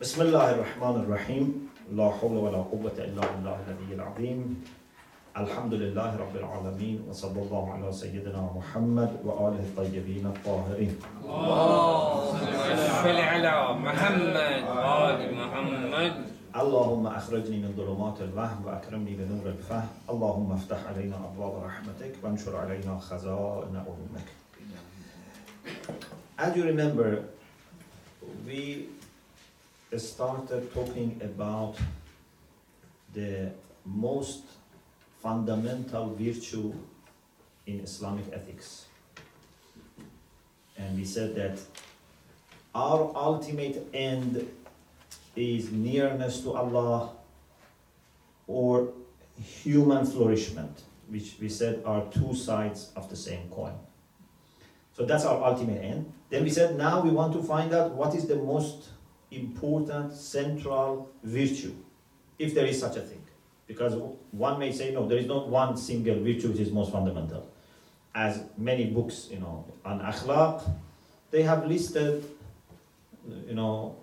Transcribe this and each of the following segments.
بسم الله الرحمن الرحيم لا حول ولا قوة إلا بالله العلي العظيم الحمد لله رب العالمين وصلى الله على سيدنا محمد وآله الطيبين الطاهرين اللهم صل على محمد وآل محمد اللهم أخرجني من ظلمات الوهم وأكرمني بنور الفهم اللهم افتح علينا أبواب رحمتك وانشر علينا خزائن علومك As you remember, we started talking about the most fundamental virtue in Islamic ethics. And we said that our ultimate end is nearness to Allah or human flourishment, which we said are two sides of the same coin. So that's our ultimate end. Then we said now we want to find out what is the most important central virtue, if there is such a thing. Because one may say, no, there is not one single virtue which is most fundamental. As many books, you know, on akhlaq, they have listed, you know,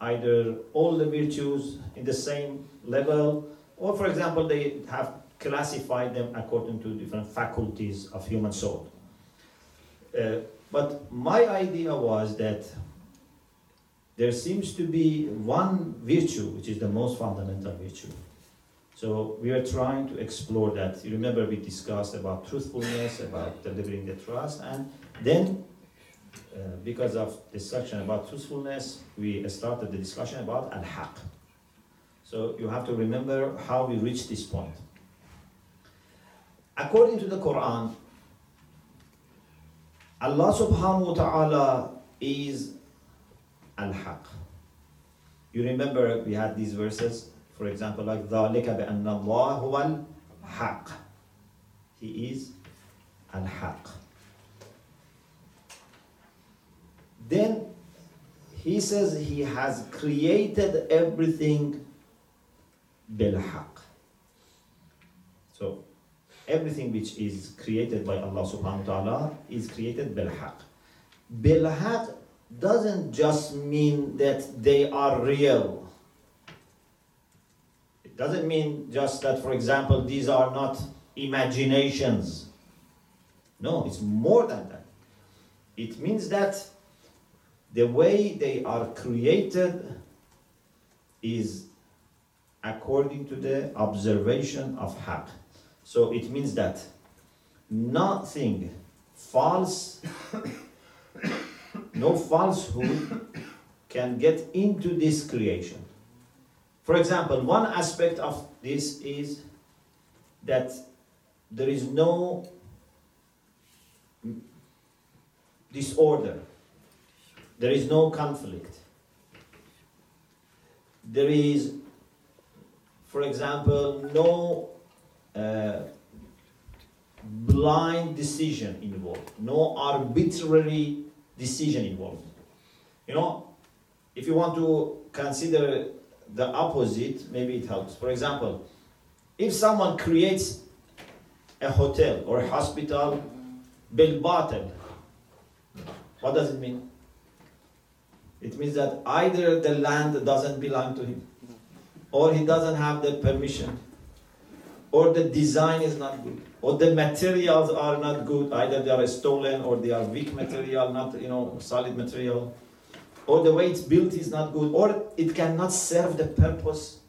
either all the virtues in the same level, or for example, they have classified them according to different faculties of human soul. Uh, but my idea was that there seems to be one virtue which is the most fundamental virtue. So we are trying to explore that. You remember we discussed about truthfulness, about delivering the trust, and then uh, because of section about truthfulness, we started the discussion about al-haq. So you have to remember how we reached this point. According to the Quran, Allah subhanahu wa ta'ala is al-haq. You remember we had these verses, for example, like ذَلِكَ بِأَنَّ اللَّهُ هُوَ الْحَقِّ He is al-haq. Then he says he has created everything bil-haq. So everything which is created by Allah subhanahu wa ta'ala is created bil-haq. Bil-haq doesn't just mean that they are real. It doesn't mean just that, for example, these are not imaginations. No, it's more than that. It means that the way they are created is according to the observation of haq. So it means that nothing false, no falsehood can get into this creation. For example, one aspect of this is that there is no disorder, there is no conflict. There is, for example, no uh, blind decision involved, no arbitrary decision involved. You know, if you want to consider the opposite, maybe it helps. For example, if someone creates a hotel or a hospital بالباطل, what does it mean? It means that either the land doesn't belong to him, or he doesn't have the permission, or the design is not good, or the materials are not good. Either they are stolen or they are weak material, not you know solid material, or the way it's built is not good, or it cannot serve the purpose.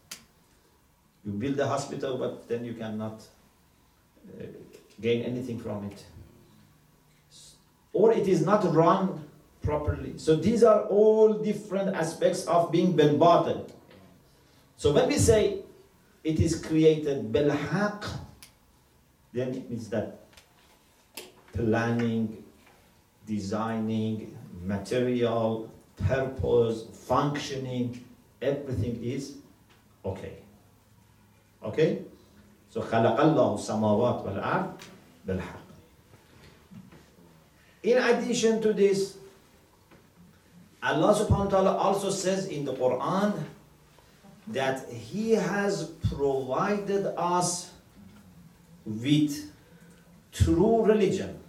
You build a hospital, but then you cannot uh, gain anything from it, or it is not run properly. So these are all different aspects of being bil So when we say it is created bil then it means that planning, designing, material, purpose, functioning, everything is okay. Okay? So خلق الله السماوات والأرض بالحق. In addition to this, Allah subhanahu wa ta'ala also says in the Quran that He has provided us with true religion.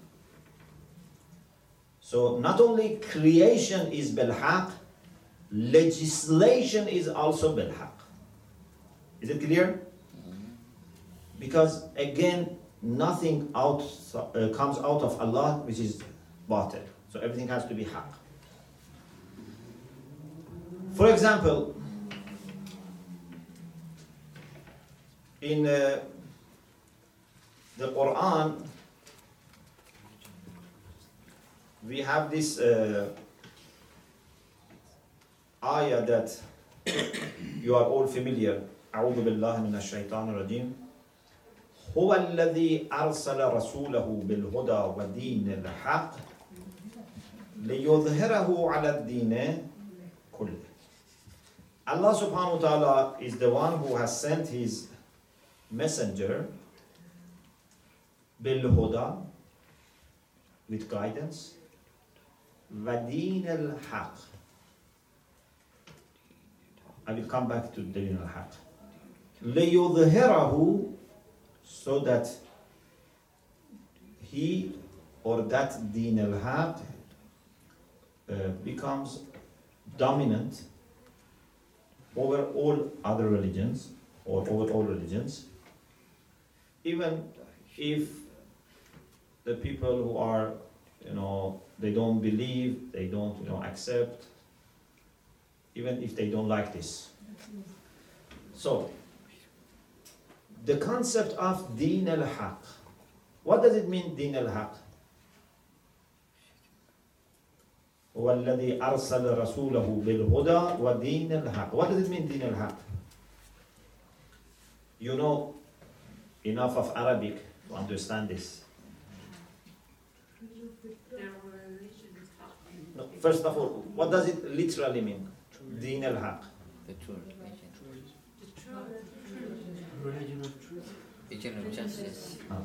So not only creation is bilhaq, legislation is also bil haqq. Is it clear? Because again, nothing out uh, comes out of Allah which is batil. So everything has to be haqq. For example, in uh, the Quran, we have this uh, ayah that you are all familiar. أعوذ بالله من الشيطان الرجيم هو الذي أرسل رسوله بالهدى ودين الحق ليظهره على الدين كله Allah subhanahu wa ta'ala is the one who has sent his messenger بالهدى with guidance ودين الحق I will come back to دين الحق ليظهره so that he or that دين الحق uh, becomes dominant over all other religions or over all religions even if the people who are you know they don't believe they don't you know accept even if they don't like this so the concept of din al-haq what does it mean din al-haq هو الذي أرسل رسوله بالهدى ودين الحق What does it mean دين الحق? You know enough of Arabic to understand this. No, first of all, what does it literally mean? Din al Haq. The true religion. The true religion. Religion of truth. Religion of justice. Ah.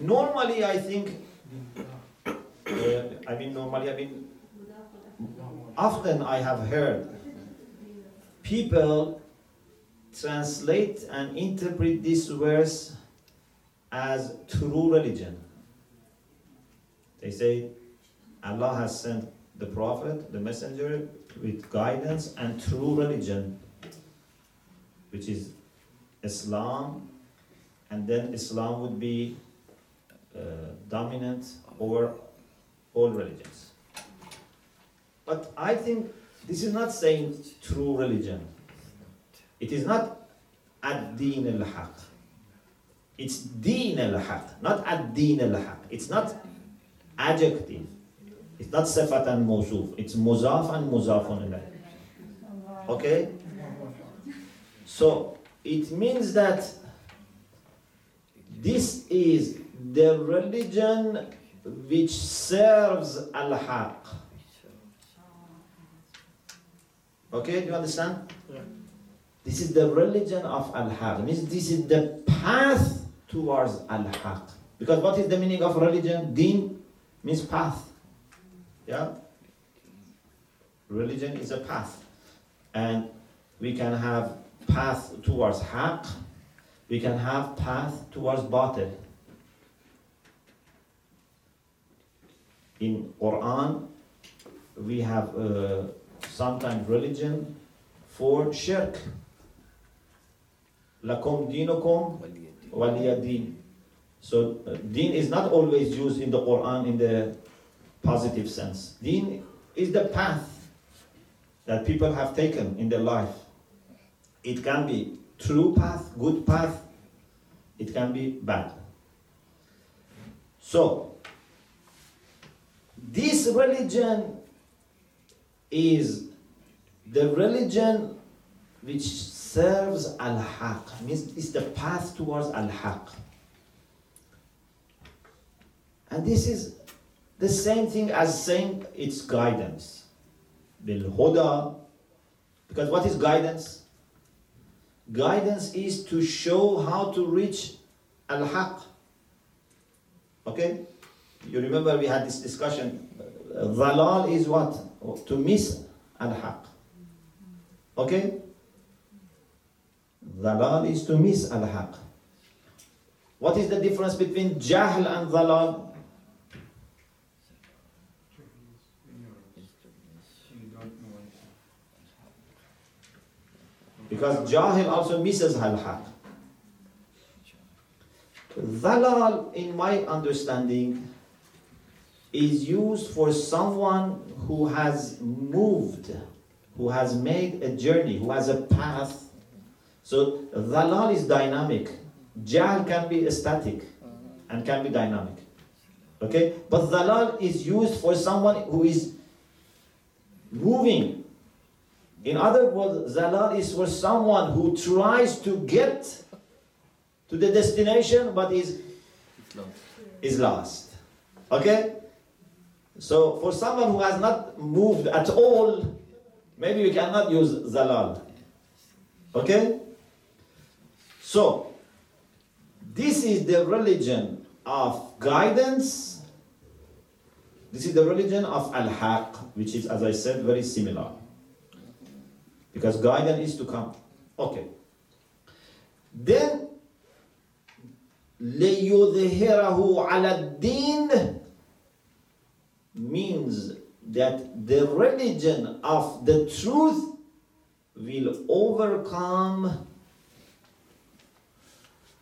Normally, I think, uh, I mean, normally, I mean, often I have heard people translate and interpret this verse as true religion. They say Allah has sent the Prophet, the Messenger, with guidance and true religion, which is Islam, and then Islam would be uh, dominant over all religions. But I think this is not saying true religion. It is not ad-din al-haq. It's din al-haq, not ad-din al-haq. It's not adjective. It's not sifat and mawsuf. It's muzaf and muzafun ilayh. Okay? So it means that this is the religion which serves al-haq. Okay, do you understand? Yeah. This is the religion of al-haq. Means this is the path towards al-haq. Because what is the meaning of religion? Deen means path. Yeah? Religion is a path. And we can have path towards haq. We can have path towards batil. In Quran, we have uh, sometimes religion for shirk. Lakum dinukum waliyadin. So uh, deen is not always used in the Quran in the positive sense. Deen is the path that people have taken in their life. It can be true path, good path. It can be bad. So this religion is the religion which serves al-haq means it's the path towards al-haq. And this is the same thing as saying it's guidance. Bil huda because what is guidance? Guidance is to show how to reach al-haq. Okay? You remember we had this discussion Dhalal is what? To miss al-haq. Okay? Dhalal is to miss al-haq. What is the difference between jahl and dhalal? Because jahil also misses al-haq. Dhalal, in my understanding, is used for someone who has moved, who has made a journey, who has a path. So dhalal is dynamic. Jahl can be static and can be dynamic. Okay? But dhalal is used for someone who is moving. In other words, dhalal is for someone who tries to get to the destination but is is lost. Okay? So for someone who has not moved at all, maybe we cannot use zalal. Okay? So this is the religion of guidance. This is the religion of al-haq, which is, as I said, very similar. Because guidance is to come. Okay. Then لِيُظْهِرَهُ عَلَى الدِّينِ means that the religion of the truth will overcome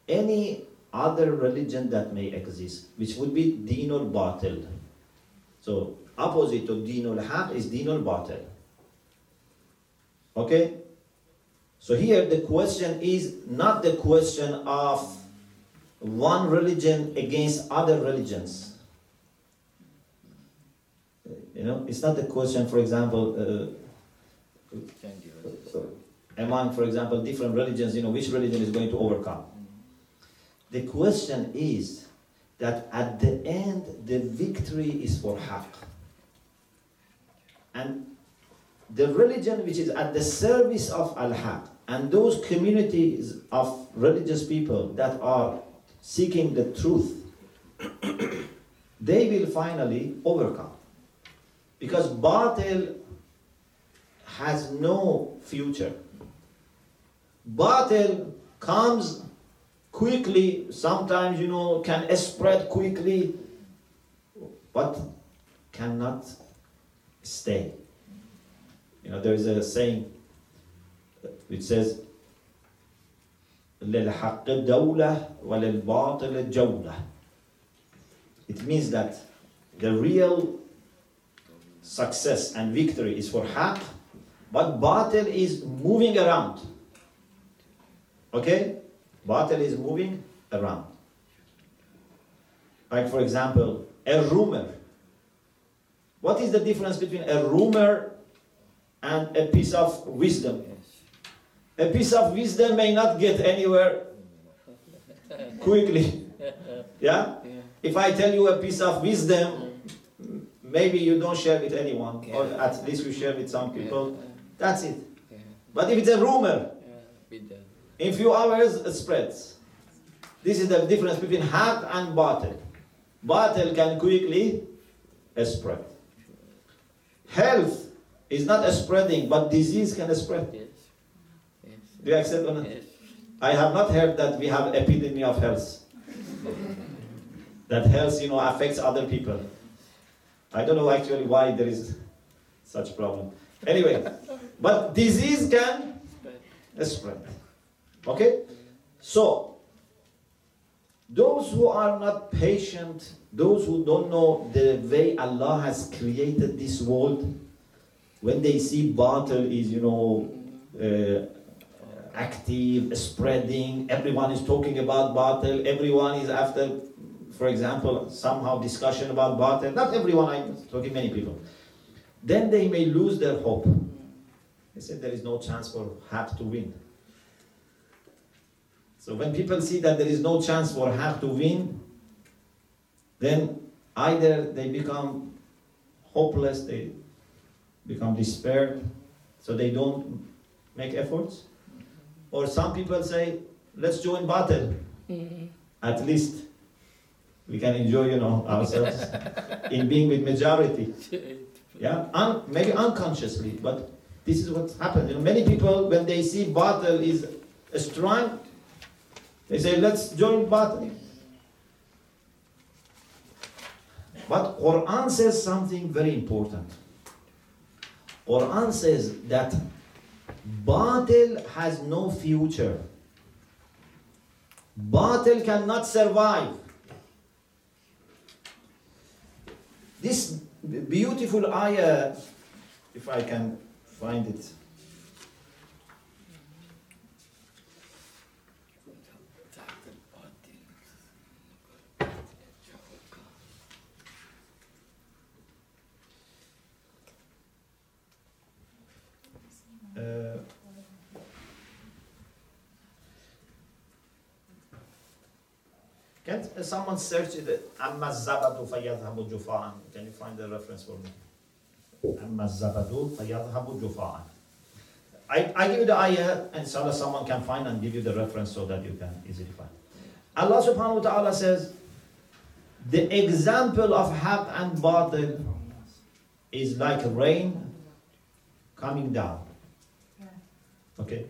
any other religion that may exist, which would be dinul batil. So opposite of dinul haq is dinul batil. Okay? So here the question is not the question of one religion against other religions. Uh, You know, it's not the question, for example, uh, so among, for example, different religions, you know, which religion is going to overcome. The question is that at the end, the victory is for Haqq. And the religion which is at the service of Al Haq and those communities of religious people that are seeking the truth, they will finally overcome. Because Batil has no future. Batil comes quickly, sometimes, you know, can spread quickly, but cannot stay. You know, there is a saying which says, للحق دولة وللباطل جولة. It means that the real success and victory is for haq, but batil is moving around. Okay? Batil is moving around. Like, for example, a rumor. What is the difference between a rumor and a piece of wisdom? A piece of wisdom may not get anywhere quickly. Yeah? Yeah. If I tell you a piece of wisdom, maybe you don't share with anyone, or at least you share with some people. Yeah. That's it. Yeah. But if it's a rumor, Yeah. In few hours it spreads. This is the difference between haq and batil. Batil can quickly spread. Health is not spreading, but disease can spread. Yes. Yes. Do you accept or not? Yes. I have not heard that we have epidemic of health. that health, you know, affects other people. I don't know actually why there is such a problem. Anyway, but disease can spread. Okay? So, those who are not patient, those who don't know the way Allah has created this world, when they see batil is, you know, uh, active, spreading, everyone is talking about batil, everyone is after, for example, somehow discussion about batil. Not everyone, I'm talking many people. Then they may lose their hope. They said there is no chance for Haq to win. So when people see that there is no chance for Haq to win, then either they become hopeless, they become despaired, so they don't make efforts. Or some people say, let's join batil. Mm-hmm. At least we can enjoy, you know, ourselves in being with majority. Yeah, Un- maybe unconsciously, but this is what happens. You know, many people, when they see batil is strong, they say, let's join batil. But Quran says something very important. Quran says that Batil has no future. Batil cannot survive. This beautiful ayah, if I can find it. someone searched it. Amma zabadu fayadhabu jufa'an. Can you find the reference for me? Amma zabadu fayadhabu jufa'an. I, I give you the ayah, and inshallah someone can find and give you the reference so that you can easily find. Allah subhanahu wa ta'ala says, the example of haq and batil is like rain coming down. Okay?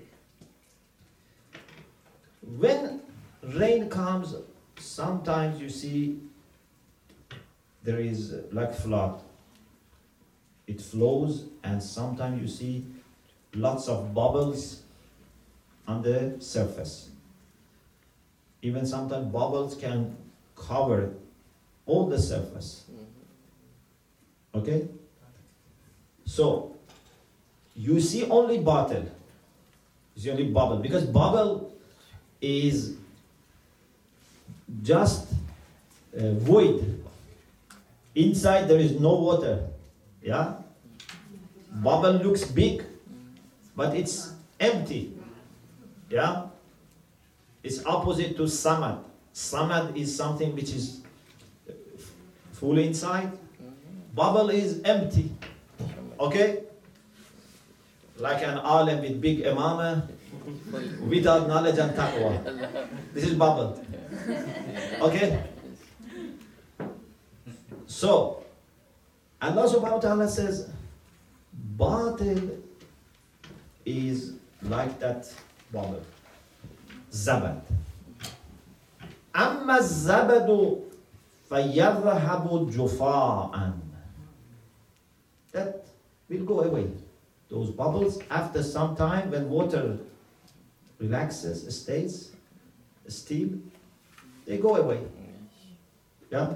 When rain comes, sometimes you see there is like flood. It flows, and sometimes you see lots of bubbles on the surface. Even sometimes bubbles can cover all the surface. Mm-hmm. Okay? So, you see only bottle. You see only bubble. Because bubble is just uh, void. Inside there is no water. Yeah? Bubble looks big, but it's empty. Yeah? It's opposite to samad. Samad is something which is full inside. Bubble is empty. Okay? Like an alim with big imama without knowledge and taqwa. This is bubble. Okay? So, Allah subhanahu wa ta'ala says, Batil is like that bubble. Zabad. أما الزبد فيذهب جفاء That will go away. Those bubbles, after some time, when water relaxes, stays, steam, they go away. Yeah?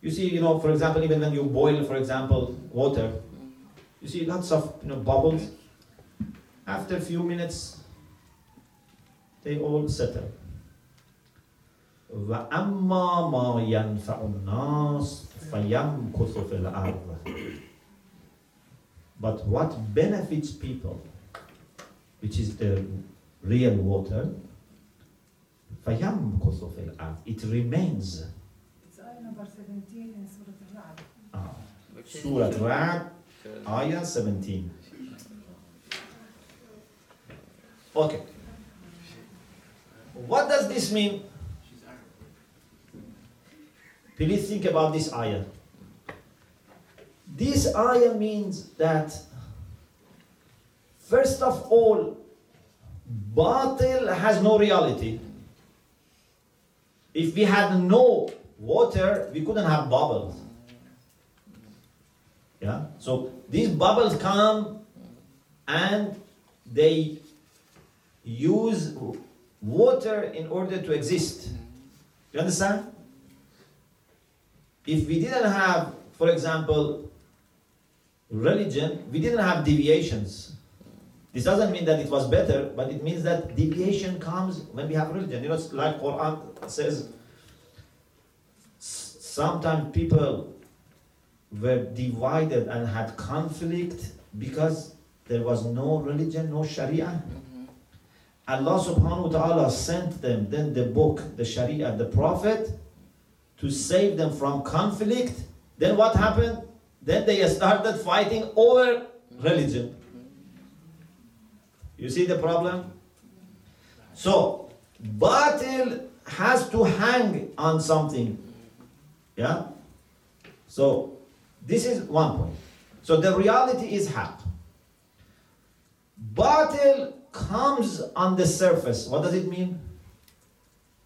You see, you know, for example, even when you boil, for example, water, you see lots of you know bubbles. After a few minutes, they all settle. وأما ما ينفع الناس فيمكث في الأرض. But what benefits people, which is the real water, فيمكث في الأرض. It remains. It's ayah number 17 in Surah Al-Ra'd. Ah, Surah Ra'd, Ayah 17. Okay. What does this mean? Please think about this ayah. This ayah means that, first of all, batil has no reality. If we had no water, we couldn't have bubbles. Yeah? So these bubbles come and they use water in order to exist. You understand? If we didn't have, for example, religion, we didn't have deviations. This doesn't mean that it was better, but it means that deviation comes when we have religion. You know, it's like Quran says, sometimes people were divided and had conflict because there was no religion, no Sharia. Mm-hmm. Allah subhanahu wa ta'ala sent them then the book, the Sharia, the Prophet to save them from conflict. Then what happened? Then they started fighting over religion. You see the problem? So, batil has to hang on something. Yeah? So, this is one point. So, the reality is haq. Batil comes on the surface. What does it mean?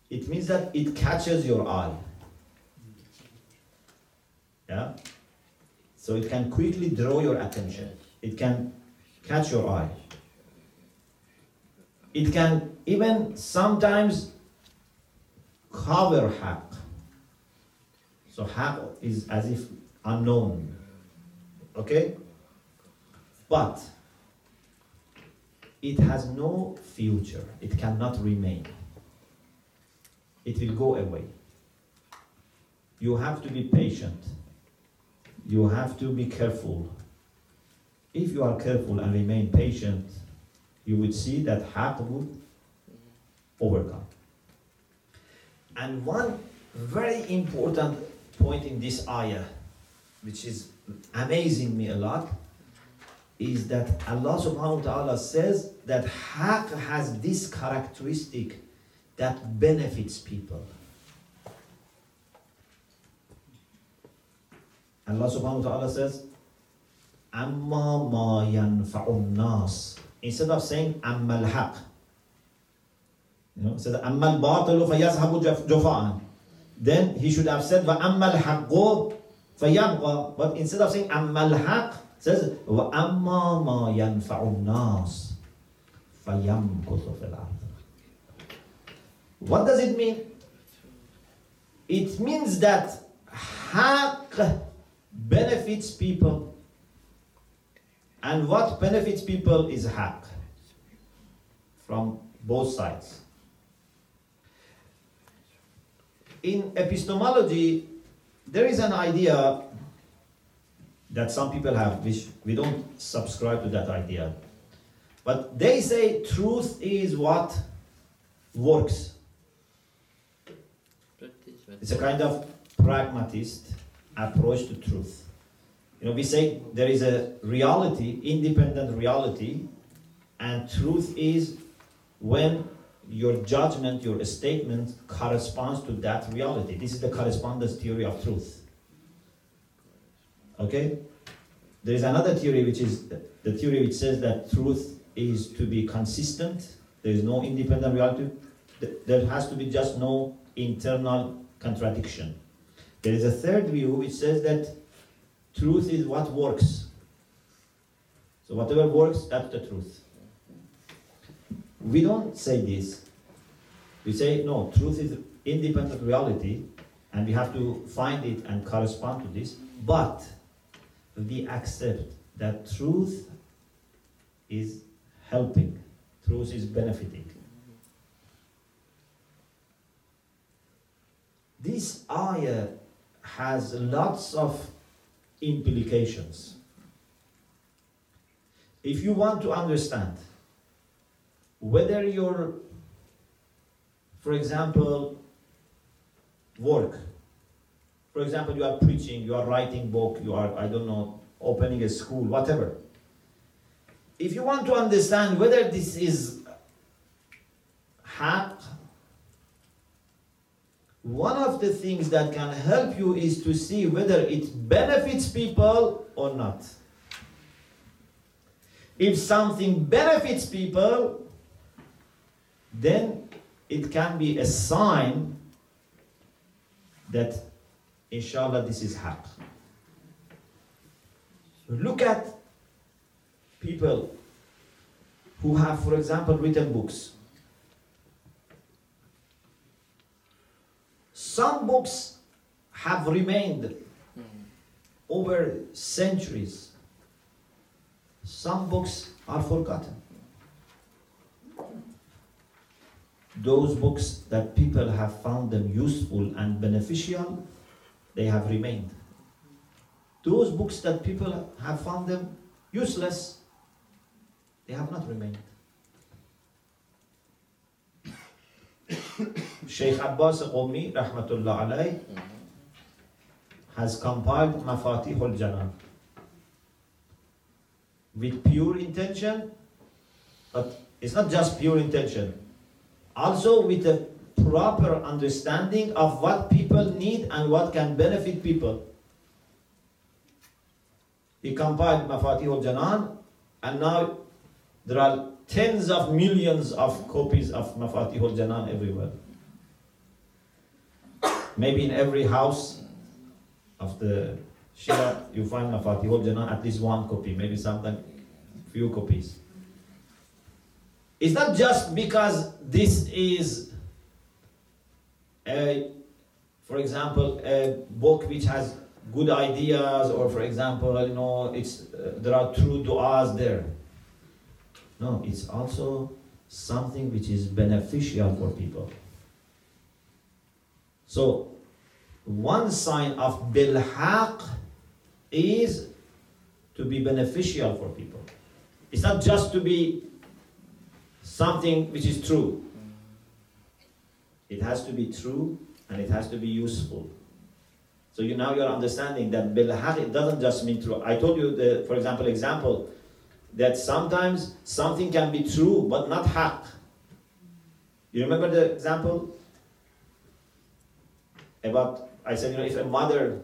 It means that it catches your eye. Yeah? So it can quickly draw your attention. It can catch your eye. It can even sometimes cover haq. So haq is as if unknown. Okay? But it has no future. It cannot remain. It will go away. You have to be patient. You have to be careful. If you are careful and remain patient, you would see that haq would overcome. And one very important point in this ayah, which is amazing me a lot, is that Allah subhanahu wa ta'ala says that haq has this characteristic that benefits people. Allah subhanahu wa ta'ala says, Amma ma yanfa'un nas. Instead of saying Amma al-haq. You know, it says Amma al-batilu fayazhabu jufa'an. Then he should have said, Wa amma al-haqqu fayabqa. But instead of saying Amma al-haq, says, Wa amma ma yanfa'un nas fayamkuthu fil ard. What does it mean? It means that haq benefits people. And what benefits people is haq from both sides. In epistemology, there is an idea that some people have, which we don't subscribe to that idea. But they say truth is what works. It's a kind of pragmatist approach to truth. You know, we say there is a reality, independent reality, and truth is when your judgment, your statement corresponds to that reality. This is the correspondence theory of truth. Okay? There is another theory which is the theory which says that truth is to be consistent, there is no independent reality, there has to be just no internal contradiction. There is a third view which says that truth is what works. So whatever works, that's the truth. We don't say this. We say, no, truth is independent reality, and we have to find it and correspond to this, but we accept that truth is helping, truth is benefiting. This ayah has lots of implications. If you want to understand whether your, for example, work, for example, you are preaching, you are writing book, you are, I don't know, opening a school, whatever. If you want to understand whether this is one of the things that can help you is to see whether it benefits people or not. If something benefits people, then it can be a sign that inshallah this is haq. Look at people who have, for example, written books. Some books have remained over centuries. Some books are forgotten. Those books that people have found them useful and beneficial, they have remained. Those books that people have found them useless, they have not remained. Sheikh Abbas Qummi, rahmatullah alayh, has compiled Mafatih al-Janan with pure intention, but it's not just pure intention, also with a proper understanding of what people need and what can benefit people. He compiled Mafatih al-Janan, and now there are tens of millions of copies of Mafatih al-Janan everywhere. Maybe in every house of the Shia, you find Mafatih al-Janan, at least one copy, maybe sometimes few copies. It's not just because this is a, for example, a book which has good ideas, or for example, you know, it's uh, there are true du'as there. No, it's also something which is beneficial for people. So, one sign of bilhaq is to be beneficial for people. It's not just to be something which is true. It has to be true and it has to be useful. So you now you're understanding that bilhaq it doesn't just mean true. I told you the, for example, example that sometimes something can be true but not haq. You remember the example about I said you know if a mother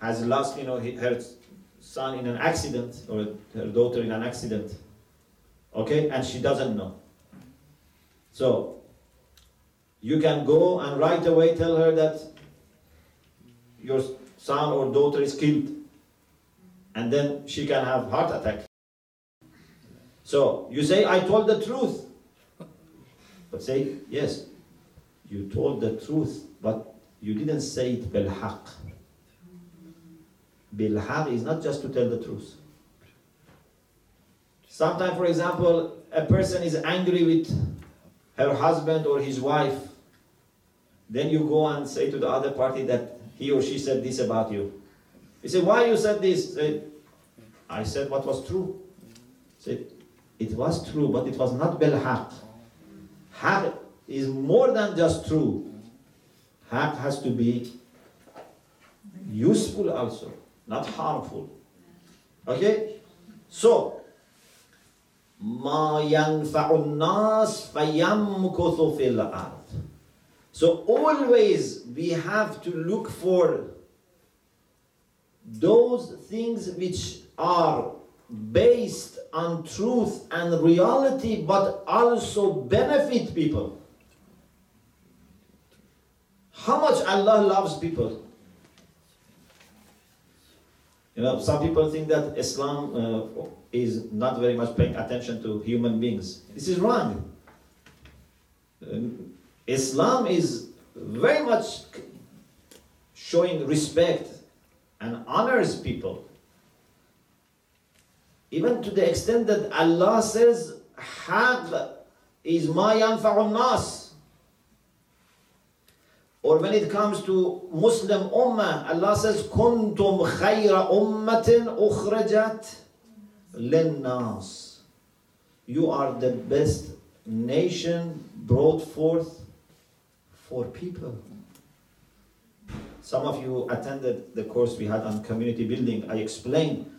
has lost you know her son in an accident or her daughter in an accident, okay, and she doesn't know. So you can go and right away tell her that your son or daughter is killed, and then she can have heart attack. So you say, I told the truth. But say, yes, you told the truth, but you didn't say it bil haq. Bil haq is not just to tell the truth. Sometimes, for example, a person is angry with her husband or his wife. Then you go and say to the other party that he or she said this about you. You say, why you said this? Say, I said what was true. Say, it was true, but it was not bil haq Haq is more than just true. Haq has to be useful also, not harmful. Okay? So, ما ينفع الناس فيمكث في الأرض. So always we have to look for those things which are based on truth and reality but also benefit people. How much Allah loves people. You know, some people think that Islam uh, is not very much paying attention to human beings. This is wrong. Um, Islam is very much showing respect and honors people. Even to the extent that Allah says, Haq is ma yanfa'un nas. Or when it comes to Muslim ummah, Allah says, Kuntum khayra ummatin ukhrajat linnas. You are the best nation brought forth for people. Some of you attended the course we had on community building. I explained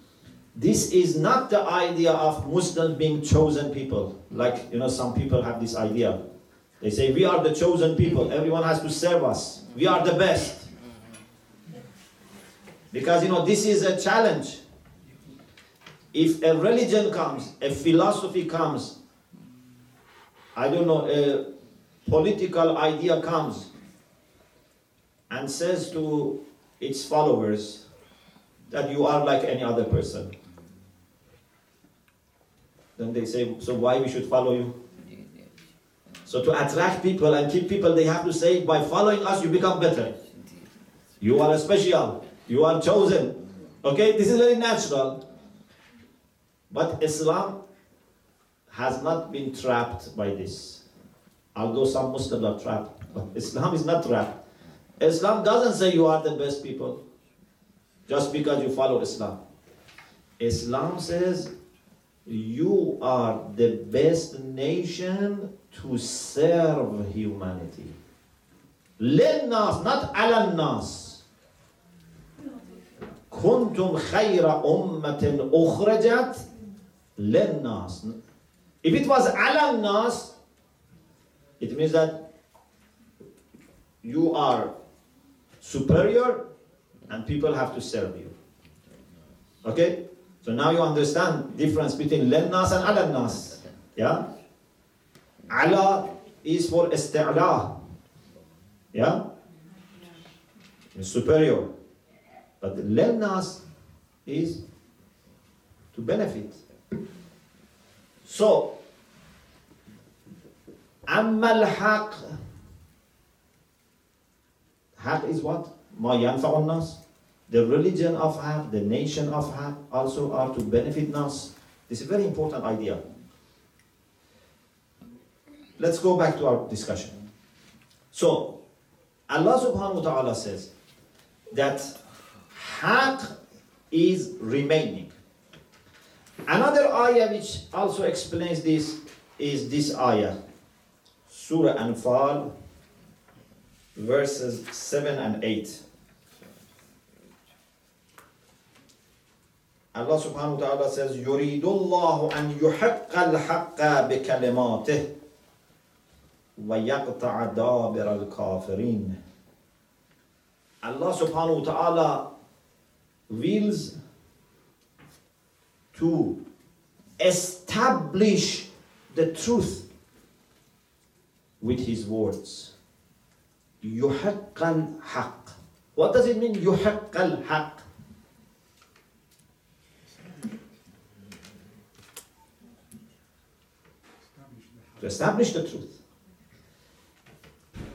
this is not the idea of Muslims being chosen people. Like, you know, some people have this idea. They say, We are the chosen people, everyone has to serve us, we are the best. Because, you know, this is a challenge. If a religion comes, a philosophy comes, I don't know, a political idea comes and says to its followers that you are like any other person. Then they say, so why we should follow you? So to attract people and keep people, they have to say, by following us, you become better. You are special. You are chosen. Okay, this is very natural. But Islam has not been trapped by this. Although some Muslims are trapped, but Islam is not trapped. Islam doesn't say you are the best people just because you follow Islam. Islam says you are the best nation to serve humanity. للناس not على الناس كنتم خير أمة أخرجت للناس If it was على الناس it means that you are superior and people have to serve you. Okay? So now you understand difference between lennas and alannas. Yeah? Ala is for isti'la. Yeah? Superior. But lennas is to benefit. So, أما الحق Haq is what? ما ينفع الناس the religion of Haq, the nation of Haq also are to benefit us. This is a very important idea. Let's go back to our discussion. So, Allah subhanahu wa ta'ala says that Haq is remaining. Another ayah which also explains this is this ayah, Surah Anfal, verses 7 and 8. Allah subhanahu wa ta'ala says, يريد الله أن يحق الحق بكلماته ويقطع دابر الكافرين. Allah subhanahu wa ta'ala wills to establish the truth with his words. يحق الحق. What does it mean يحق الحق? To establish the truth.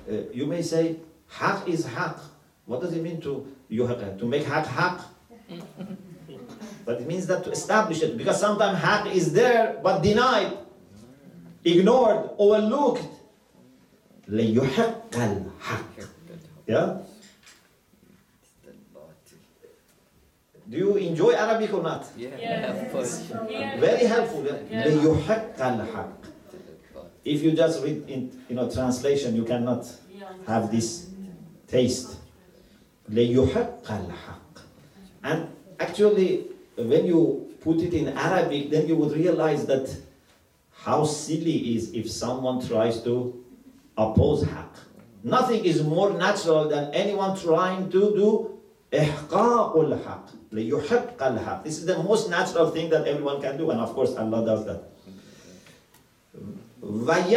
Uh, you may say, haq is haq. What does it mean to yuhaq? To make haq haq? but it means that to establish it. Because sometimes haq is there but denied, ignored, overlooked. ليحق الحق. Yeah? Do you enjoy Arabic or not? Yeah, Yeah. of course. Very helpful. Yeah? Yeah. ليحق الحق. If you just read in you know translation, you cannot have this taste. ليحق الحق. And actually, when you put it in Arabic, then you would realize that how silly is if someone tries to oppose haq. Nothing is more natural than anyone trying to do إحقاق الحق ليحق الحق. This is the most natural thing that everyone can do, and of course Allah does that. But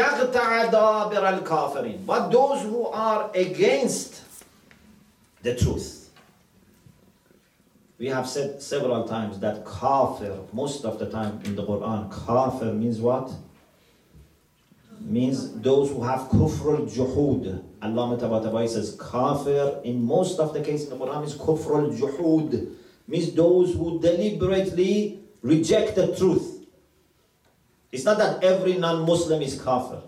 those who are against the truth. We have said several times that kafir, most of the time in the Quran, kafir means what? Means those who have kufr al-juhud. Allama Tabatabai says kafir in most of the cases in the Quran is kufr al-juhud. Means those who deliberately reject the truth. It's not that every non-Muslim is kafir.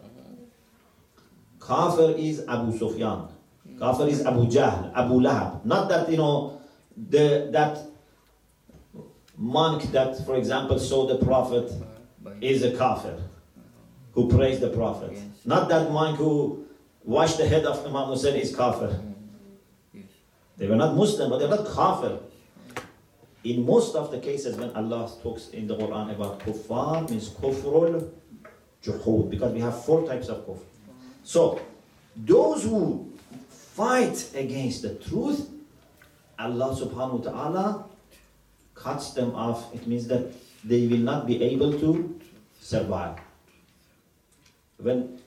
Kafir is Abu Sufyan. Kafir is Abu Jahl, Abu Lahab. Not that, you know, the, that monk that, for example, saw the Prophet is a kafir, who praised the Prophet. Not that monk who washed the head of Imam Hussein is kafir. They were not Muslim, but they're not kafir In most of the cases when Allah talks in the Quran about kuffar, means kufrul juhud, because we have four types of kufr. So, those who fight against the truth, Allah subhanahu wa ta'ala cuts them off. It means that they will not be able to survive. When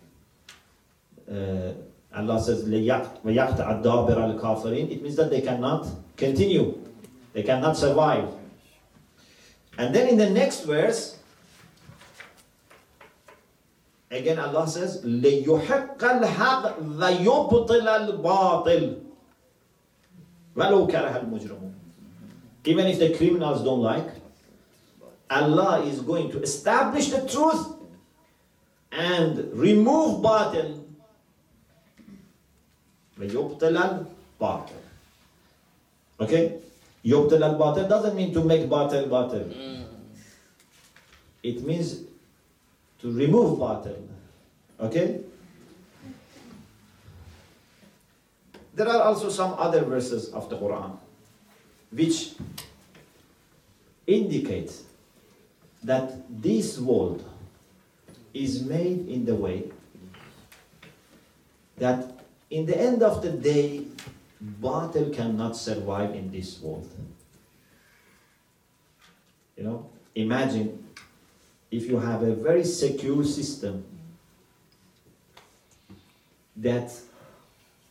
uh, Allah says, "لَيَقْتَعَ الدَّابِرَ الْكَافِرِينَ," it means that they cannot continue. They cannot survive. And then in the next verse, again Allah says, لِيُحِقَّ الْحَقِّ وَيُبْطِلَ الْبَاطِلِ وَلَوْ كَرَهَ الْمُجْرِمُونَ Even if the criminals don't like, Allah is going to establish the truth and remove batil. وَيُبْطِلَ الْبَاطِلِ Okay? Yoktul al batel doesn't mean to make batil batil. Mm. It means to remove batil. Okay? There are also some other verses of the Quran which indicate that this world is made in the way that in the end of the day batil cannot survive in this world. You know, imagine if you have a very secure system that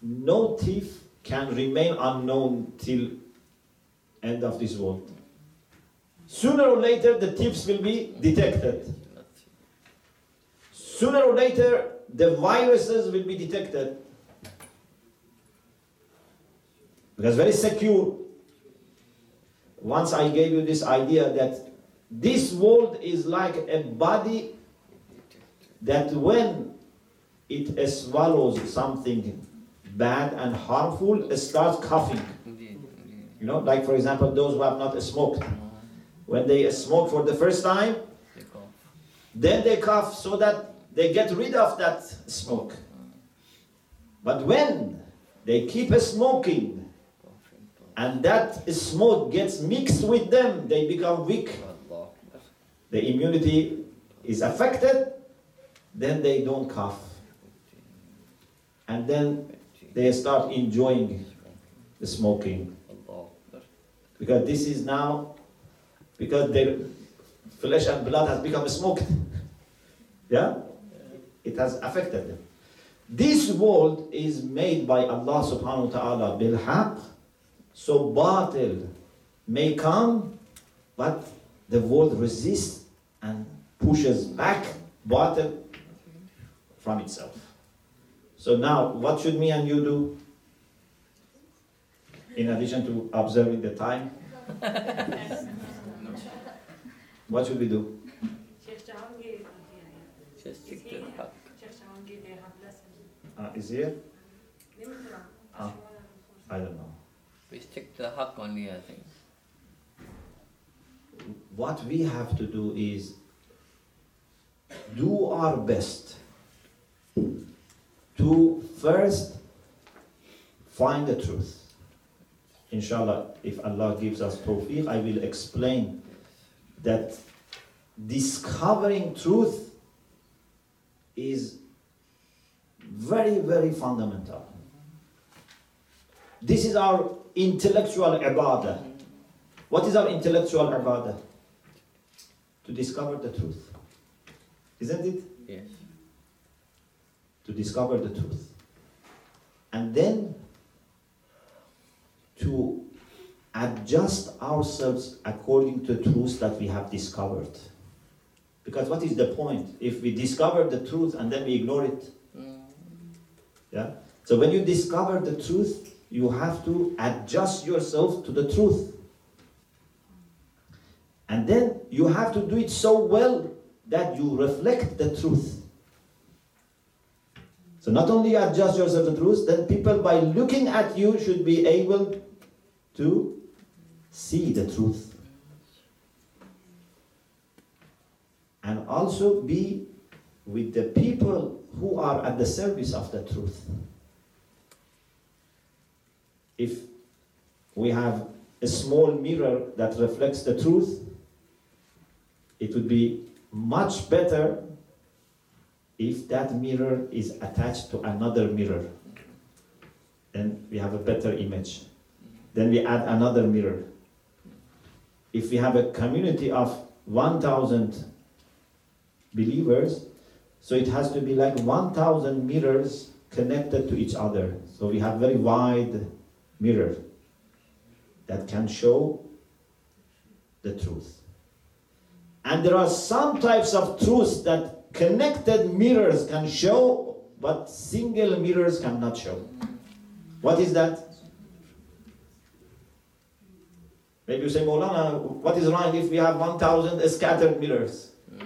no thief can remain unknown till end of this world. Sooner or later, the thieves will be detected. Sooner or later, the viruses will be detected. Because very secure. Once I gave you this idea that this world is like a body that when it swallows something bad and harmful, it starts coughing. You know, like for example, those who have not smoked. When they smoke for the first time, then they cough so that they get rid of that smoke. But when they keep smoking. And that smoke gets mixed with them, they become weak. The immunity is affected, then they don't cough. And then they start enjoying the smoking. Because this is now, because their flesh and blood has become smoked. yeah? It has affected them. This world is made by Allah subhanahu wa ta'ala bil so batil may come, but the world resists and pushes back batil from itself. So now, what should me and you do? In addition to observing the time, what should we do? Sheikh Jahangir, Just stick to the haq. Sheikh Jahangir, they have lessons. Uh, is here? Limited. Ah. I don't know. We stick to the haq only, I think. What we have to do is do our best to first find the truth. Inshallah, if Allah gives us tawfiq, I will explain that discovering truth is very, very fundamental. This is our intellectual ibadah. What is our intellectual ibadah? To discover the truth. Isn't it? Yes. To discover the truth. And then to adjust ourselves according to the truth that we have discovered. Because what is the point? If we discover the truth and then we ignore it, Mm. yeah? So when you discover the truth, you have to adjust yourself to the truth. And then you have to do it so well that you reflect the truth. So not only adjust yourself to the truth, then people by looking at you should be able to see the truth. And also be with the people who are at the service of the truth. If we have a small mirror that reflects the truth, it would be much better if that mirror is attached to another mirror. Then we have a better image. Then we add another mirror. If we have a community of 1,000 believers, so it has to be like 1,000 mirrors connected to each other. So we have very wide mirror that can show the truth. And there are some types of truths that connected mirrors can show, but single mirrors cannot show. What is that? Maybe you say, Molana, what is wrong if we have 1,000 scattered mirrors? They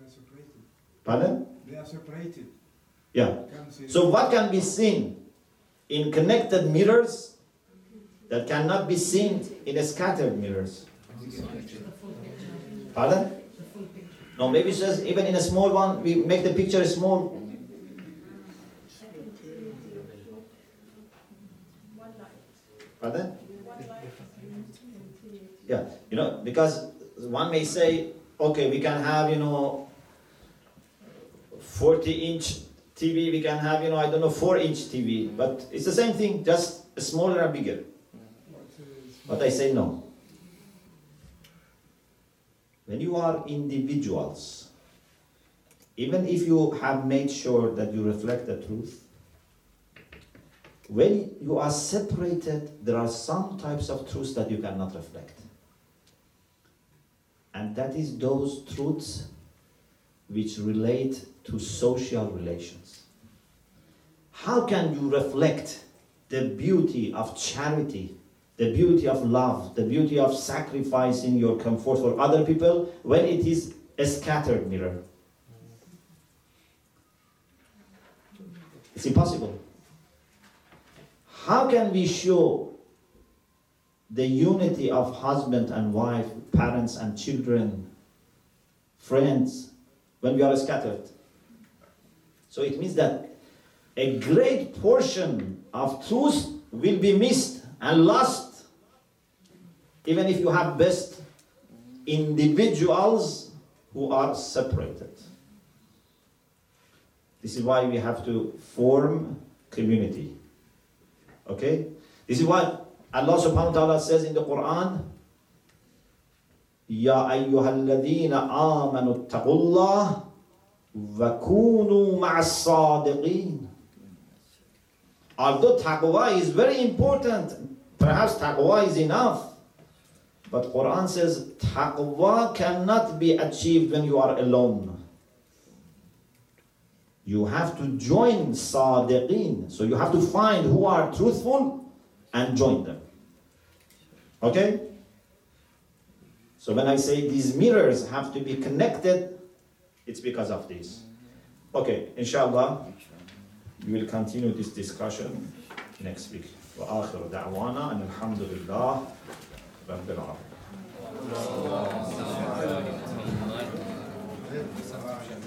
are separated. Pardon? They are separated. Yeah. You can't see So, what can be seen in connected mirrors that cannot be seen in scattered mirrors? Pardon? No, maybe just even in a small one, we make the picture small. Pardon? Yeah, you know, because one may say, okay, we can have, you know, 40 inch TV, we can have, you know, I don't know, 4 inch TV, but it's the same thing, just smaller and bigger. But, But I say no. When you are individuals, even if you have made sure that you reflect the truth, when you are separated, there are some types of truths that you cannot reflect. And that is those truths which relate to social relations. How can you reflect the beauty of charity, the beauty of love, the beauty of sacrificing your comfort for other people when it is a scattered mirror? It's impossible. How can we show the unity of husband and wife, parents and children, friends, when we are scattered? So it means that a great portion of truth will be missed and lost, even if you have best individuals who are separated. This is why we have to form community. Okay? This is why Allah subhanahu wa ta'ala says in the Quran, Ya ayyuhalladhina amanu taqullah wa kunu ma'as sadiqeen. Although taqwa is very important, perhaps taqwa is enough. But Quran says taqwa cannot be achieved when you are alone. You have to join sadiqeen. So you have to find who are truthful and join them. Okay? So when I say these mirrors have to be connected, it's because of this. Okay, inshallah, we will continue this discussion next week. وآخر دعوانا أن الحمد لله رب العالمين. Allah.